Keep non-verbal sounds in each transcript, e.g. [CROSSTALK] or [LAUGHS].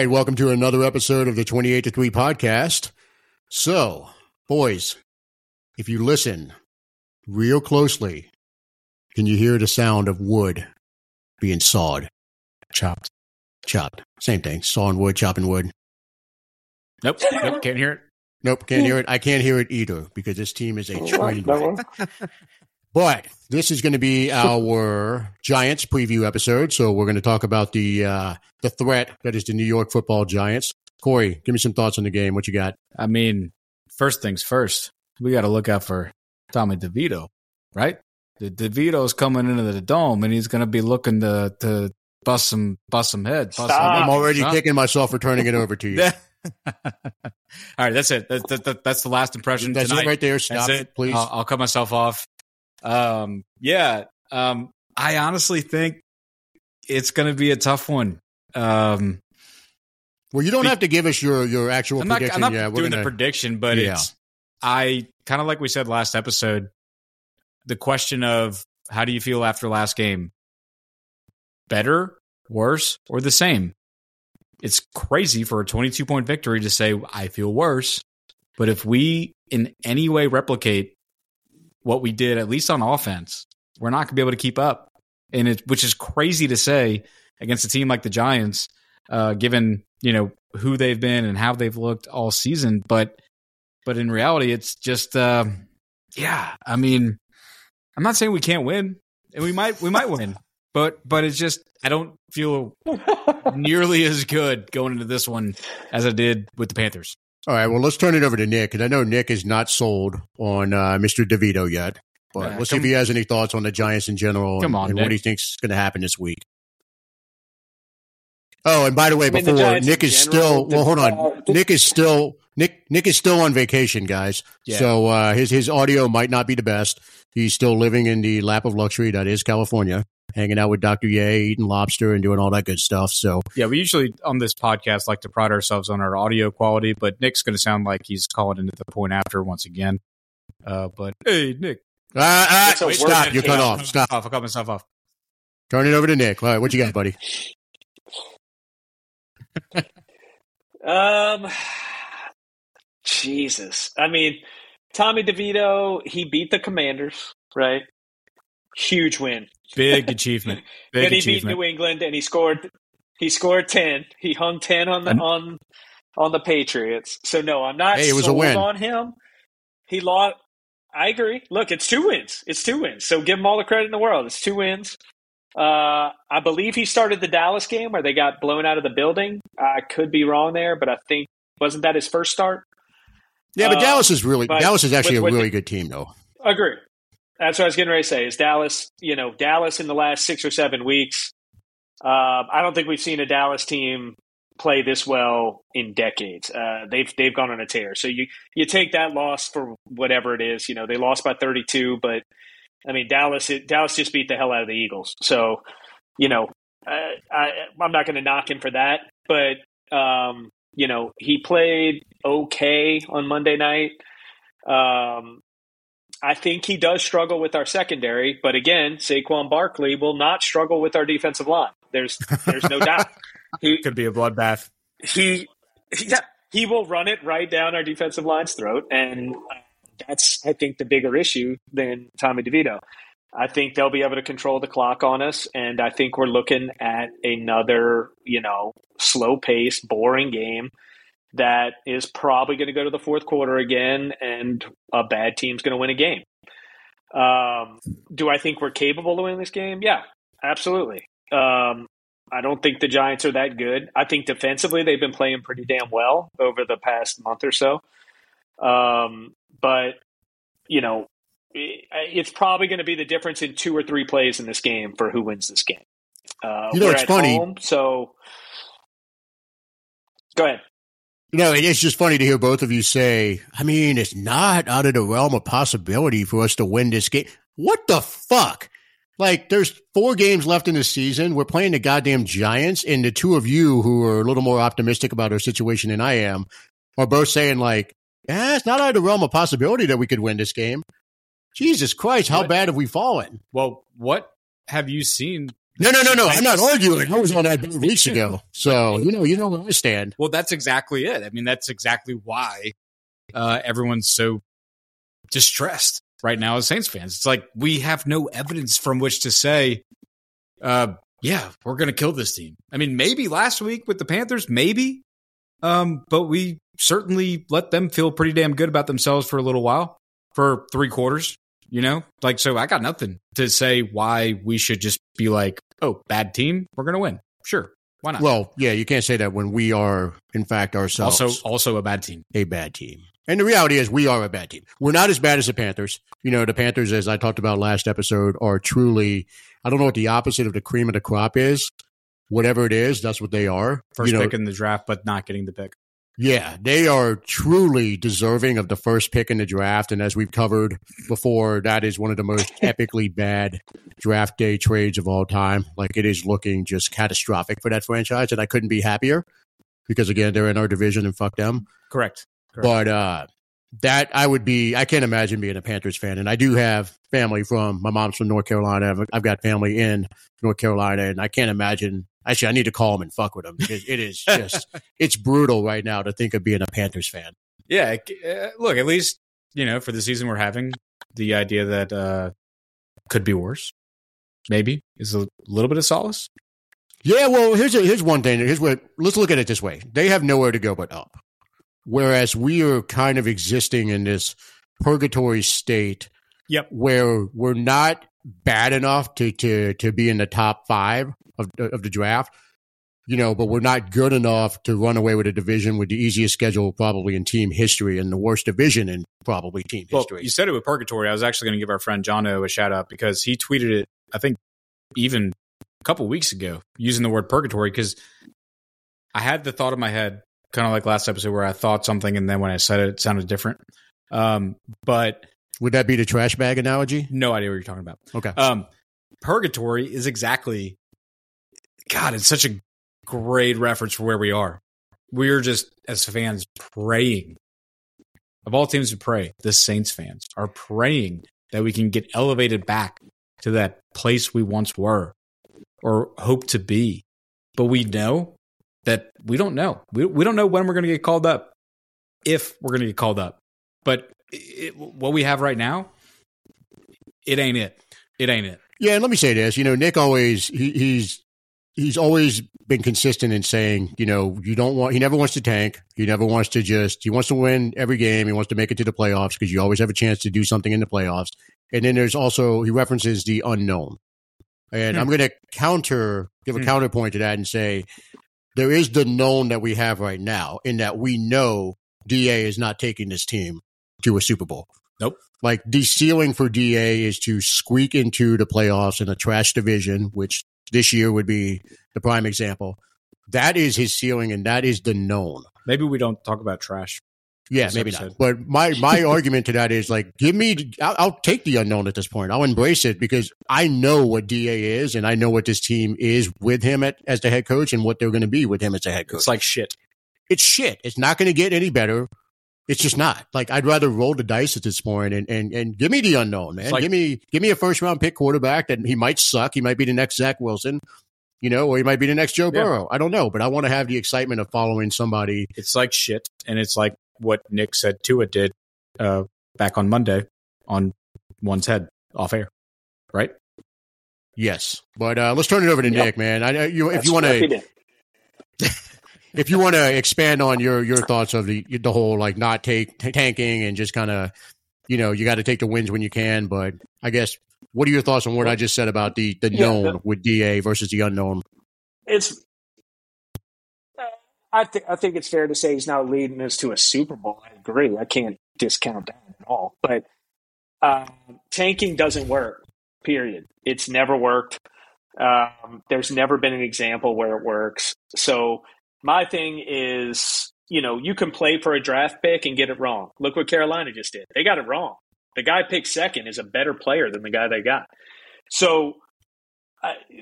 right, welcome to another episode of the 28 to 3 podcast. So, boys, if you listen real closely, can you hear the sound of wood being sawed? Chopped. Chopped. Same thing. Sawing wood, chopping wood. Nope. Nope. Can't hear it. Nope, can't hear it. I can't hear it either because this team is a oh, train wreck. But this is going to be our Giants preview episode. So we're going to talk about the uh, the threat that is the New York Football Giants. Corey, give me some thoughts on the game. What you got? I mean, first things first, we got to look out for Tommy DeVito, right? The DeVito's coming into the dome, and he's going to be looking to to bust some bust some head. Bust some I'm already Huh? kicking myself for turning it over to you. [LAUGHS] All right, that's it. That, that, that- that's the last impression That's tonight. it right there. Stop That's it, please. I'll, I'll cut myself off. Um, yeah. Um, I honestly think it's going to be a tough one. Um, well, you don't be- have to give us your your actual I'm not, prediction. I'm not yeah, we're doing gonna, the prediction, but Yeah. it's I kind of like we said last episode. The question of how do you feel after last game? Better, worse, or the same? It's crazy for a 22 point victory to say I feel worse, but if we in any way replicate what we did, at least on offense, we're not going to be able to keep up, and it which is crazy to say against a team like the Giants, uh, given you know who they've been and how they've looked all season. But but in reality, it's just uh, yeah. I mean, I'm not saying we can't win, and we might we might [LAUGHS] win, but but it's just I don't feel [LAUGHS] nearly as good going into this one as I did with the Panthers. All right, well, let's turn it over to Nick, and I know Nick is not sold on uh, Mr. DeVito yet, but Yeah, we'll see if he has any thoughts on the Giants in general Come and, on, and what Nick. he thinks is going to happen this week. Oh, and by the way, I mean, the before Giants Nick is general, still well, hold on. uh, Nick is still Nick. Nick is still on vacation, guys. Yeah. So uh, his his audio might not be the best. He's still living in the lap of luxury that is California, hanging out with Doctor Ye, eating lobster, and doing all that good stuff. So Yeah, we usually on this podcast like to pride ourselves on our audio quality, but Nick's going to sound like he's calling into the point after once again. Uh, but hey, Nick, uh, uh, wait, stop! You're cut off. Stop. Off, I cut myself off. Turn it over to Nick. All right, what you got, buddy? [LAUGHS] Um, Jesus. I mean, Tommy DeVito, he beat the Commanders, right? Huge win. Big [LAUGHS] achievement. Big then he achievement. beat New England, and he scored. He scored ten. He hung ten on the on on the Patriots. So no, I'm not Hey, it was a win. on him. He lost. I agree. Look, it's two wins. It's two wins. So give him all the credit in the world. It's two wins. Uh, I believe he started the Dallas game where they got blown out of the building. I could be wrong there, but I think wasn't that his first start? Yeah, but Uh, Dallas is really but Dallas is actually with- a really the- good team, though. Agree. That's what I was getting ready to say. Is Dallas? You know, Dallas in the last six or seven weeks. Uh, I don't think we've seen a Dallas team play this well in decades. Uh, they've they've gone on a tear. So you you take that loss for whatever it is. You know, they lost by thirty two, but I mean Dallas it, Dallas just beat the hell out of the Eagles. So you know, I, I I'm not going to knock him for that, but um, you know, he played okay on Monday night. Um, I think he does struggle with our secondary, but again, Saquon Barkley will not struggle with our defensive line. There's there's no doubt. [LAUGHS] He Could be a bloodbath. he yeah, he will run it right down our defensive line's throat, and that's I think the bigger issue than Tommy DeVito. I think they'll be able to control the clock on us, and I think we're looking at another you know slow paced, boring game that is probably going to go to the fourth quarter again, and a bad team's going to win a game. Um, do I think we're capable of winning this game? Yeah, absolutely. Um, I don't think the Giants are that good. I think defensively they've been playing pretty damn well over the past month or so. Um, but you know, it, it's probably going to be the difference in two or three plays in this game for who wins this game. Uh, You know, we're it's at funny. home, so go ahead. You know, it is just funny to hear both of you say, I mean, it's not out of the realm of possibility for us to win this game. What the fuck? Like, there's four games left in the season. We're playing the goddamn Giants, and the two of you who are a little more optimistic about our situation than I am are both saying, like, yeah, it's not out of the realm of possibility that we could win this game. Jesus Christ, how What? bad have we fallen? Well, what have you seen No, no, no, no. I'm not arguing. I was on that weeks [LAUGHS] ago. So, you know, you know where I stand. Well, that's exactly it. I mean, that's exactly why uh, everyone's so distressed right now as Saints fans. It's like we have no evidence from which to say, uh, yeah, we're going to kill this team. I mean, maybe last week with the Panthers, maybe. Um, but we certainly let them feel pretty damn good about themselves for a little while, for three quarters, you know? Like, so I got nothing to say why we should just be like, oh, bad team, we're going to win. Sure. Why not? Well, yeah, you can't say that when we are, in fact, ourselves also, also a bad team. a bad team. And the reality is, we are a bad team. We're not as bad as the Panthers. You know, the Panthers, as I talked about last episode, are truly, I don't know what the opposite of the cream of the crop is. Whatever it is, that's what they are. First you know, pick in the draft, but not getting the pick. Yeah, they are truly deserving of the first pick in the draft. And as we've covered before, that is one of the most [LAUGHS] epically bad draft day trades of all time. Like it is looking just catastrophic for that franchise. And I couldn't be happier because, again, they're in our division and fuck them. Correct. Correct. But uh, that I would be, I can't imagine being a Panthers fan. And I do have family from, my mom's from North Carolina. I've, I've got family in North Carolina. And I can't imagine Actually, I need to call him and fuck with him because it is just [LAUGHS] it's brutal right now to think of being a Panthers fan. Yeah, uh, look, at least you know for the season we're having, the idea that uh could be worse, maybe is a little bit of solace. Yeah, well, here's a, here's one thing. Here's what let's look at it this way: they have nowhere to go but up, whereas we are kind of existing in this purgatory state. Yep. Where we're not bad enough to to to be in the top five of of the draft, you know, but we're not good enough to run away with a division with the easiest schedule probably in team history and the worst division in probably team Well, history. you said it with purgatory. I was actually going to give our friend Jono a shout out because he tweeted it. I think even a couple weeks ago using the word purgatory because I had the thought in my head, kind of like last episode, where I thought something and then when I said it, it sounded different. Um, but Would that be the trash bag analogy? no idea what you're talking about. Okay. Um, purgatory is exactly, God, it's such a great reference for where we are. We're just, as fans, praying. Of all teams to pray, the Saints fans are praying that we can get elevated back to that place we once were or hope to be. But we know that we don't know. We, we don't know when we're going to get called up, if we're going to get called up. But it, what we have right now, it ain't it. It ain't it. Yeah, and let me say this. You know, Nick always he, he's he's always been consistent in saying, you know, you don't want he never wants to tank. He never wants to just he wants to win every game. He wants to make it to the playoffs because you always have a chance to do something in the playoffs. And then there's also he references the unknown. And Hmm. I'm going to counter give a Hmm. counterpoint to that and say there is the known that we have right now in that we know DA is not taking this team to a Super Bowl. Nope. Like the ceiling for DA is to squeak into the playoffs in a trash division, which this year would be the prime example. That is his ceiling, and that is the known. Maybe we don't talk about trash. Yeah, maybe episode. not. But my my [LAUGHS] argument to that is like, give me. I'll, I'll take the unknown at this point. I'll embrace it because I know what Da is, and I know what this team is with him at, as the head coach, and what they're going to be with him as the head coach. It's like shit. it's shit. It's not going to get any better. It's just not. Like I'd rather roll the dice at this point and and and give me the unknown, man. Like- give me give me a first round pick quarterback that he might suck. He might be the next Zach Wilson, you know, or he might be the next Joe Yeah. Burrow. I don't know, but I want to have the excitement of following somebody. It's like shit, and it's like what Nick said Tua did uh, back on Monday on one's head off air, right? Yes, but uh, let's turn it over to Yep. Nick, man. I, I- you, if you want to, did. If you want to expand on your your thoughts of the the whole like not take t- tanking and just kind of, you know, you got to take the wins when you can. But I guess, what are your thoughts on what I just said about the the Yeah, known the- with Da versus the unknown? it's I think I think it's fair to say he's now leading us to a Super Bowl. I agree. I can't discount that at all. But um, tanking doesn't work. Period. It's never worked. Um, there's never been an example where it works. So my thing is, you know, you can play for a draft pick and get it wrong. Look what Carolina just did. They got it wrong. The guy picked second is a better player than the guy they got. So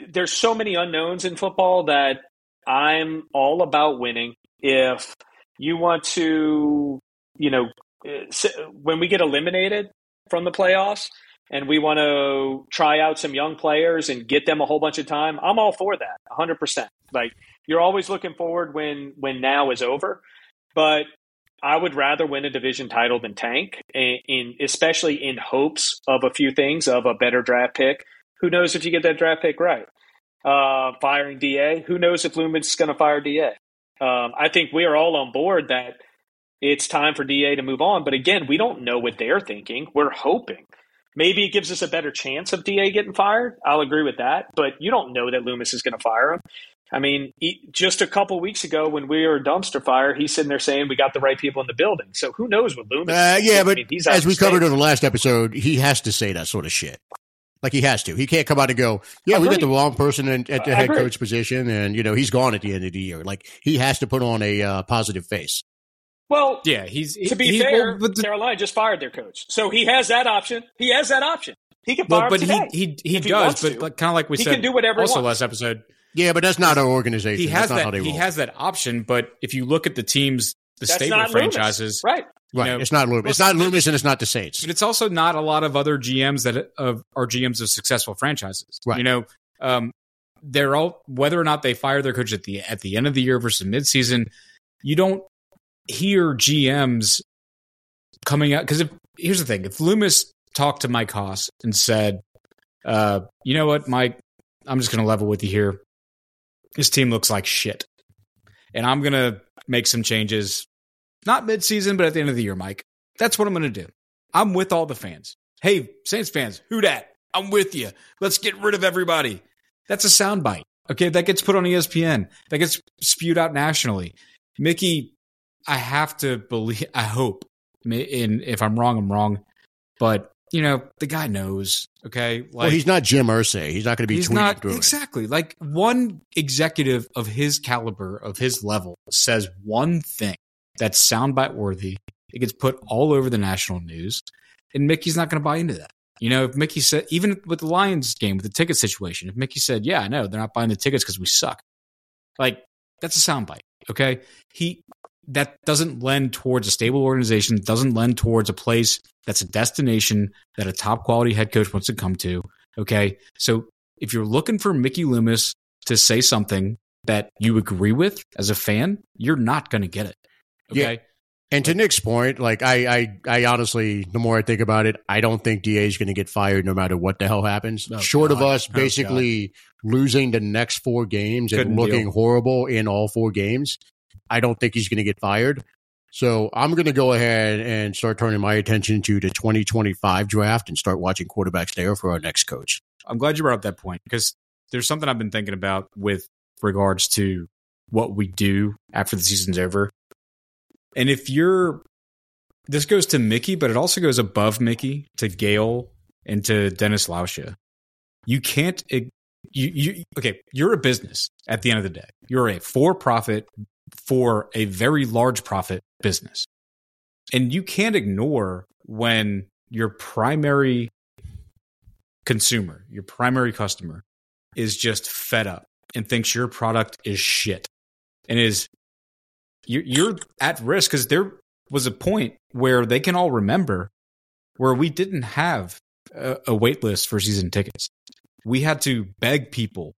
there's so many unknowns in football that I'm all about winning. If you want to, you know, when we get eliminated from the playoffs, and we want to try out some young players and get them a whole bunch of time, I'm all for that, 100%. Like you're always looking forward when when now is over, but I would rather win a division title than tank, in, in especially in hopes of a few things of a better draft pick. Who knows if you get that draft pick right? Uh, firing Da. Who knows if Loomis is going to fire Da? Um, I think we are all on board that it's time for Da to move on. But again, we don't know what they're thinking. We're hoping. Maybe it gives us a better chance of Da getting fired. I'll agree with that. But you don't know that Loomis is going to fire him. I mean, he, just a couple weeks ago when we were a dumpster fire, he's sitting there saying we got the right people in the building. So who knows what Loomis? Uh, yeah, but I mean, he's as we covered in the last episode, he has to say that sort of shit. Like he has to. He can't come out and go, "Yeah, we got the wrong person in, at the head coach position, and you know he's gone at the end of the year." Like he has to put on a uh, positive face. Well, yeah, he's to be he, fair. well, the, Carolina just fired their coach, so he has that option. He has that option. He can fire well, but today he he, he does, but like, kind of like we he said, can do whatever also last episode. Yeah, but that's not our organization. He has that's that. He has that option, but if you look at the teams, the that's stable franchises, right? Right. You know, it's not Loomis. It's not Loomis, and it's not the Saints. But it's also not a lot of other GMs that of are GMs of successful franchises. Right. You know, um, they're all whether or not they fire their coach at the at the end of the year versus midseason. You don't hear GMs coming out because if here's the thing: if Loomis talked to Mike Hoss and said, uh, "You know what, Mike, I'm just going to level with you here. This team looks like shit, and I'm going to make some changes not midseason, but at the end of the year, Mike. That's what I'm going to do. I'm with all the fans. Hey, Saints fans, who dat? I'm with you. Let's get rid of everybody. That's a soundbite. Okay, that gets put on ESPN. That gets spewed out nationally. Mickey, I have to believe. I hope. In if I'm wrong, I'm wrong. But you know, the guy knows. Okay, like, well, he's not Jim Irsay. He's not going to be he's not exactly like one executive of his caliber, of his level, says one thing that's soundbite worthy. It gets put all over the national news, and Mickey's not going to buy into that. You know, if Mickey said, even with the Lions game, with the ticket situation, if Mickey said, "Yeah, I know they're not buying the tickets because we suck," like that's a soundbite. Okay, he that doesn't lend towards a stable organization. Doesn't lend towards a place that's a destination that a top quality head coach wants to come to. Okay, so if you're looking for Mickey Loomis to say something that you agree with as a fan, you're not going to get it. Okay. Yeah. And to Nick's point, like I, I, I honestly, the more I think about it, I don't think Da is going to get fired no matter what the hell happens. Oh, Short God. of us oh, basically oh, losing the next four games Couldn't and looking deal. horrible in all four games, I don't think he's going to get fired. So I'm going to go ahead and start turning my attention to the 2025 draft and start watching quarterbacks there for our next coach. I'm glad you brought up that point because there's something I've been thinking about with regards to what we do after the season's over. And if you're, this goes to Mickey, but it also goes above Mickey to Gayle and to Dennis Lauscha. You can't, you, you, okay, you're a business at the end of the day. You're a for profit for a very large profit business. And you can't ignore when your primary consumer, your primary customer, is just fed up and thinks your product is shit and is you're, at risk because there was a point where they can all remember where we didn't have a, a wait list for season tickets. We had to beg people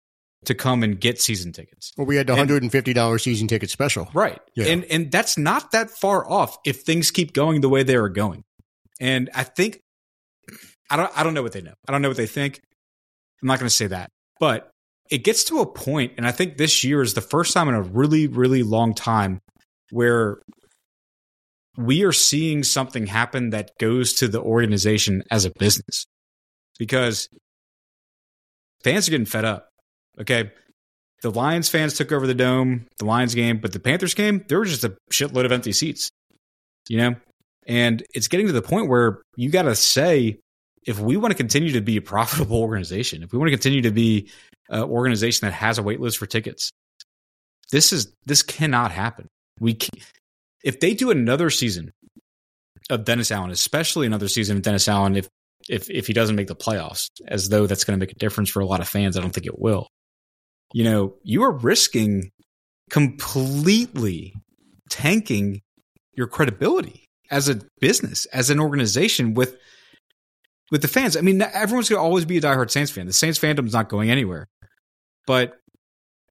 to come and get season tickets. Well, we had the hundred and fifty dollars season ticket special, right? Yeah. And and that's not that far off if things keep going the way they are going. And I think I don't I don't know what they know. I don't know what they think. I'm not going to say that, but it gets to a point, and I think this year is the first time in a really really long time where we are seeing something happen that goes to the organization as a business because fans are getting fed up. Okay. The Lions fans took over the dome, the Lions game, but the Panthers game, there was just a shitload of empty seats, you know? And it's getting to the point where you got to say, if we want to continue to be a profitable [LAUGHS] organization, if we want to continue to be an organization that has a wait list for tickets, this is this cannot happen. We if they do another season of Dennis Allen, especially another season of Dennis Allen, if if if he doesn't make the playoffs, as though that's going to make a difference for a lot of fans, I don't think it will. You know, you are risking completely tanking your credibility as a business, as an organization with with the fans. I mean, everyone's going to always be a diehard Saints fan. The Saints fandom's not going anywhere, but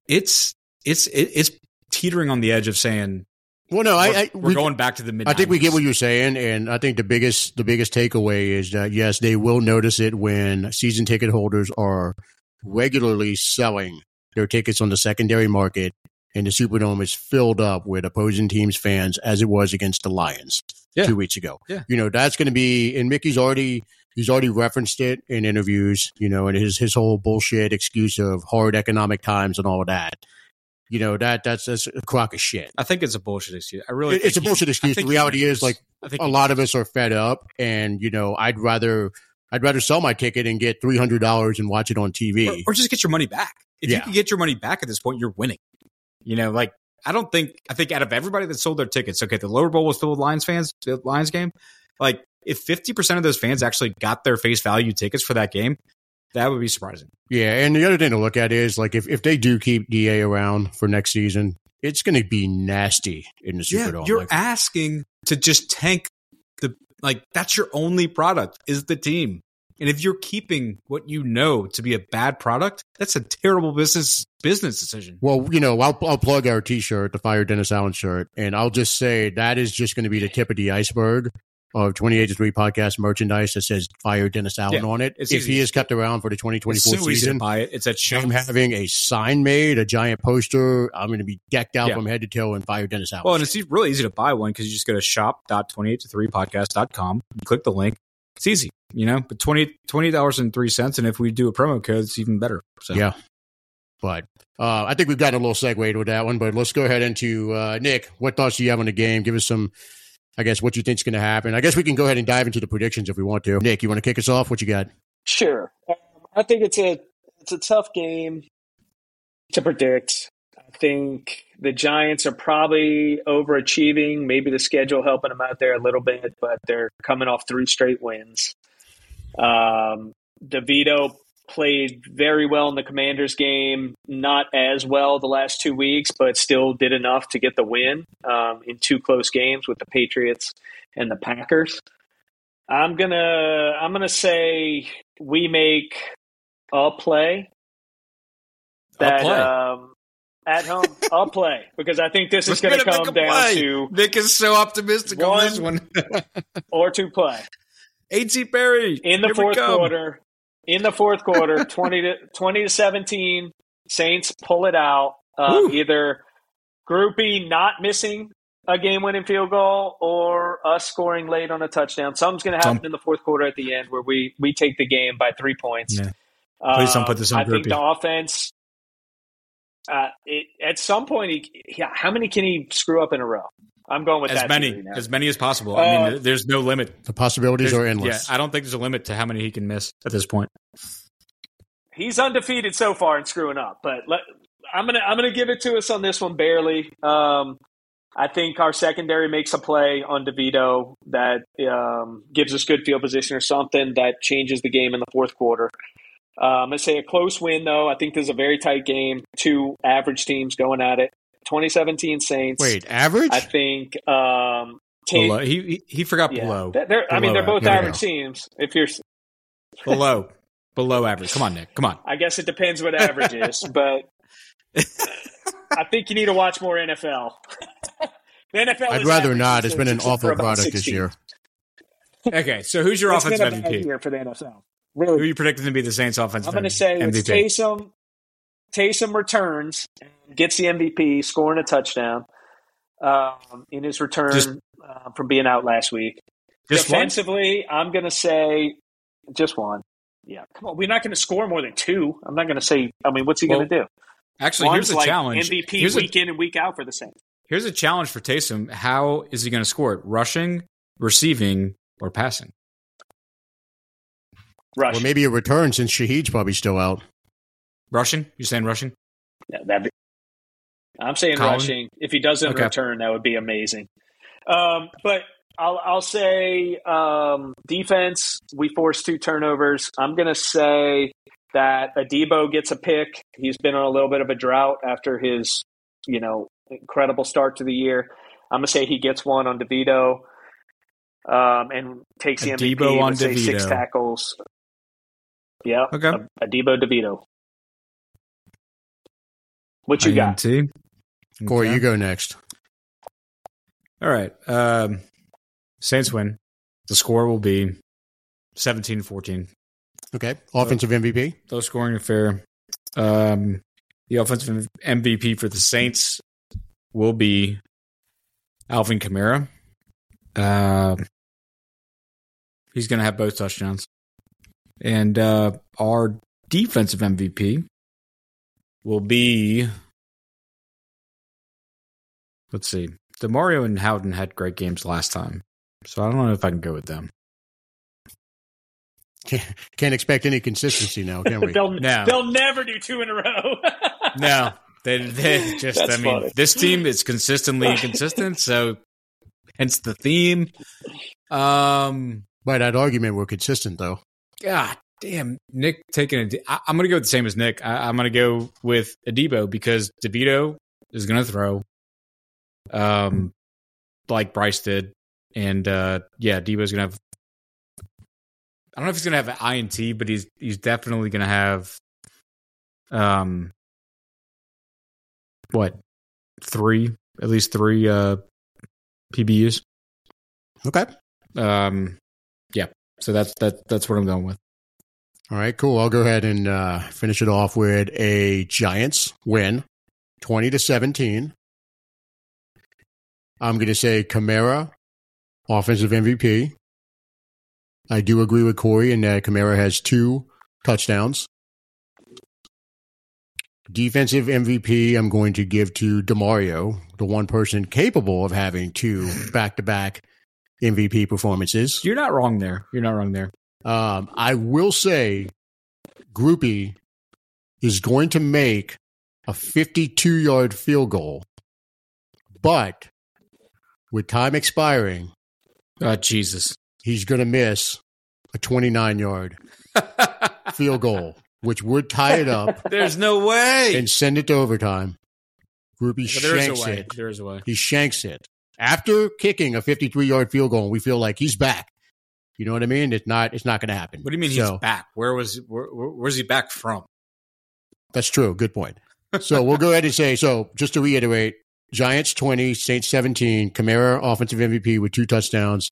it's it's it's teetering on the edge of saying, well, no, we're, I, I we're we, going back to the mid. I think we get what you're saying, and I think the biggest the biggest takeaway is that yes, they will notice it when season ticket holders are regularly selling their tickets on the secondary market, and the Superdome is filled up with opposing teams' fans, as it was against the Lions Yeah. two weeks ago. Yeah. you know that's going to be, and Mickey's already he's already referenced it in interviews, you know, and his his whole bullshit excuse of hard economic times and all of that. You know that that's that's a crock of shit. I think it's a bullshit excuse. I really, It- it's a he- bullshit excuse. The reality is, like, I think a lot of us are fed up and you know i'd rather i'd rather sell my ticket and get $300 and watch it on tv or, or just get your money back. If you can get your money back at this point, you're winning. You know, like I don't think I think out of everybody that sold their tickets, okay, the lower bowl was filled with Lions fans, the Lions game. Like if fifty percent of those fans actually got their face value tickets for that game, that would be surprising. yeah and the other thing to look at is like if, if they do keep da around for next season it's going to be nasty in the superdome you're Like, asking to just tank the like that's your only product is the team. And if you're keeping what you know to be a bad product, that's a terrible business business decision. well, you know, I'll, I'll plug our T-shirt, the Fire Dennis Allen shirt, and I'll just say that is just going to be the tip of the iceberg of 28 to 3 podcast merchandise that says Fire Dennis Allen Yeah, on it. If easy. he is kept around for the 2024 It's so season, buy it. It's at I'm having a sign made, a giant poster. I'm going to be decked out Yeah. from head to toe in Fire Dennis Allen. Well, and it's really easy to buy one because you just go to shop.28to3podcast.com, you click the link. It's easy, you know, but 20 $20.03. And if we do a promo code, it's even better. So, Yeah. But uh, I think we've got a little segue with that one. But let's go ahead into uh, Nick. What thoughts do you have on the game? Give us some, I guess, what you think's going to happen. I guess we can go ahead and dive into the predictions if we want to. Nick, you want to kick us off? What you got? Sure. Um, I think it's a it's a tough game to predict. I think the Giants are probably overachieving. Maybe the schedule helping them out there a little bit, but they're coming off three straight wins. Um, DeVito played very well in the Commanders game, not as well the last two weeks, but still did enough to get the win um, in two close games with the Patriots and the Packers. I'm gonna I'm gonna say we make a play that play. Um, at home [LAUGHS] I'll play because I think this is going to come down to Nick is so optimistic on this one. [LAUGHS] or two play A.T. Perry in the fourth quarter. In the fourth quarter, [LAUGHS] twenty to twenty to seventeen, Saints pull it out. Uh, either Grupe not missing a game-winning field goal or us scoring late on a touchdown. Something's going to happen Some- in the fourth quarter at the end where we we take the game by three points. Yeah. Please don't put this on I think the offense. Uh, it, at some point, he, yeah, how many can he screw up in a row? I'm going with As that many, as many as possible. I Uh, mean, there's no limit. The possibilities There's- are endless. Yeah, I don't think there's a limit to how many he can miss at this point. he's undefeated so far in screwing up, but let, I'm gonna I'm gonna give it to us on this one barely. Um, I think our secondary makes a play on DeVito that um, gives us good field position or something that changes the game in the fourth quarter. Uh, I'm gonna say a close win though. I think this is a very tight game. Two average teams going at it. 2017 Saints. Wait, average? I think um, Tate- Below. He, he he forgot yeah, below. They're- they're- I mean, they're both average teams. If you're, below. [LAUGHS] Below average. Come on, Nick. Come on. I guess it depends what average is, [LAUGHS] but I think you need to watch more NFL. [LAUGHS] the NFL. I'd rather not. It's been an awful product 16. this year. Okay, so who's your It's been offensive MVP? year for the NFL. Really, Who are you predicting to be the Saints' offensive I'm going to say it's MVP? Taysom. Taysom returns and gets the MVP, scoring a touchdown um, in his return Just- uh, from being out last week. Just one? Defensively, I'm going to say just one. Yeah, come on. We're not going to score more than two. I'm not going to say. I mean, what's he Well, going to do? Actually, One's here's a like challenge. MVP here's a, week in and week out for the Saints. here's a challenge for Taysom. How is he going to score it? Rushing, receiving, or passing? Rush. Or maybe a return since Shaheed's probably still out. Rushing? You're saying rushing? Yeah, that'd be, I'm saying Colin? rushing. If he doesn't Okay. return, that would be amazing. Um, but I'll I'll say um, defense. We forced two turnovers. I'm going to say that Adebo gets a pick. He's been on a little bit of a drought after his you know incredible start to the year. I'm going to say he gets one on DeVito. um, and takes the Adebo MVP on say six tackles. Yeah, Okay. Adebo DeVito. What you got? INT. Corey, Okay. you go next. All right. Um, Saints win. The score will be 17 14. Okay. Offensive MVP. Low scoring affair. Um, the offensive MVP for the Saints will be Alvin Kamara. Um, he's going to have both touchdowns. And uh, our defensive MVP will be. Let's see. Demario and Howden had great games last time. So I don't know if I can go with them. [LAUGHS] Can't, can't expect any consistency now, can we? [LAUGHS] they'll No. they'll never do two in a row. [LAUGHS] No, they, they just. That's I mean, funny. this team is consistently inconsistent, so hence the theme. Um, By that argument, we're consistent though. God damn, Nick taking a. I, I'm going to go with the same as Nick. I, I'm going to go with Adebo because DeVito is going to throw, um, like Bryce did, and uh, yeah, Debo's going to have. I don't know if he's going to have an INT, but he's he's definitely going to have, um, what, three at least three uh PBUs. Okay. Um, yeah. So that's that. That's what I'm going with. All right, cool. I'll go ahead and uh, finish it off with a Giants win, twenty to seventeen. I'm going to say Kamara, offensive MVP. I do agree with Corey in that Kamara has two touchdowns. Defensive MVP, I'm going to give to Demario, the one person capable of having two back-to-back MVP performances. You're not wrong there. You're not wrong there. Um, I will say, Grupe is going to make a 52 yard field goal, but with time expiring, Oh Jesus. he's going to miss a 29 yard [LAUGHS] field goal, which would tie it up [LAUGHS] There's no way. and send it to overtime. Grupe But there is shanks a way. it. There is a way. He shanks it after kicking a 53 yard field goal. We feel like he's back. You know what I mean? It's not. It's not going to happen. What do you mean So- he's back? Where was where, where- where's he back from? That's true. Good point. [LAUGHS] So we'll go ahead and say so. Just to reiterate, Giants twenty, Saints seventeen. Kamara offensive MVP with two touchdowns.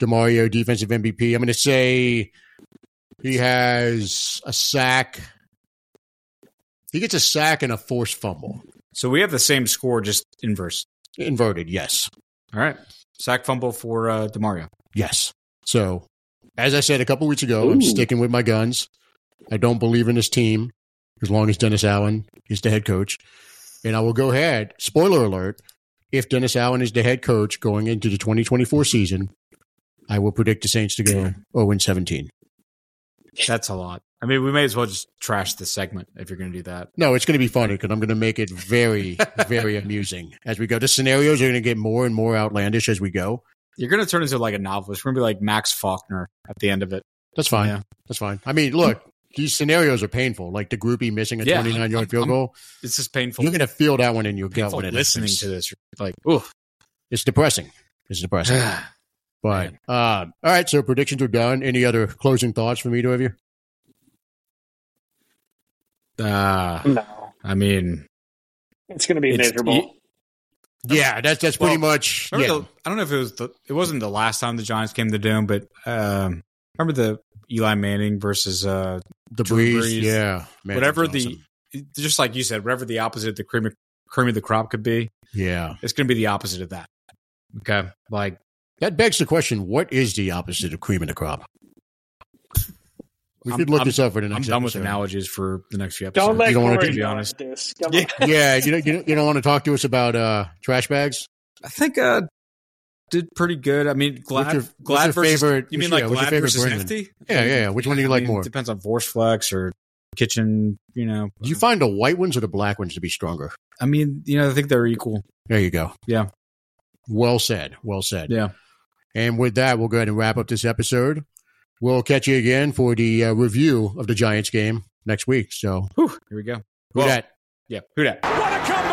Demario defensive MVP. I'm going to say he has a sack. He gets a sack and a forced fumble. So we have the same score, just inverse. Inverted, yes, All right. Sack fumble for uh, Demario. yes. So, as I said a couple weeks ago, I'm sticking with my guns. I don't believe in this team as long as Dennis Allen is the head coach. And I will go ahead, spoiler alert, if Dennis Allen is the head coach going into the 2024 season, I will predict the Saints to go 0 17. That's a lot. I mean, we may as well just trash the segment if you're going to do that. No, it's going to be funny because I'm going to make it very, [LAUGHS] very amusing as we go. The scenarios are going to get more and more outlandish as we go. You're going to turn into like a novelist. We're going to be like Max Faulkner at the end of it. That's fine. Yeah. That's fine. I mean, look, these scenarios are painful. Like the Grupe missing a Yeah, 29 yard I'm- field I'm goal. It's just painful. You're going to feel that one in your gut painful when it listening happens. to this. Like, ooh. It's depressing. It's depressing. [SIGHS] But uh, all right, so predictions are done. Any other closing thoughts from either of you? Uh, no, I mean, it's going to be It's- miserable. Yeah, that's that's pretty Well, much. Yeah, the, I don't know if it was the, it wasn't the last time the Giants came to the Dome, but um, remember the Eli Manning versus uh, the Drew breeze. Brees. Yeah, man, whatever that's the just like you said, whatever the opposite of the cream of, cream of the crop could be, yeah. it's going to be the opposite of that. Okay, like That begs the question: What is the opposite of cream of the crop? We I'm- could look I'm- this up for the next. I'm next. done with episode. analogies for the next few episodes. Don't let You don't wanna be honest. this. Come Yeah. Yeah, you don't, you don't, you don't want to talk to us about uh, trash bags. I think uh did pretty good. I mean, Glad What's your- Glad your versus favorite- you mean like your- what's your Glad favorite versus Brendan? Hefty? Yeah, yeah, yeah. Which one do you I like mean, more? Depends on Force Flex or Kitchen. You know, Do you find the white ones or the black ones to be stronger? I mean, you know, I think they're equal. There you go. Yeah. Well said. Well said. Yeah. And with that, we'll go ahead and wrap up this episode. We'll catch you again for the uh, review of the Giants game next week. So, Whew, here we go. who Well, that? Yeah, who that? What a comeback!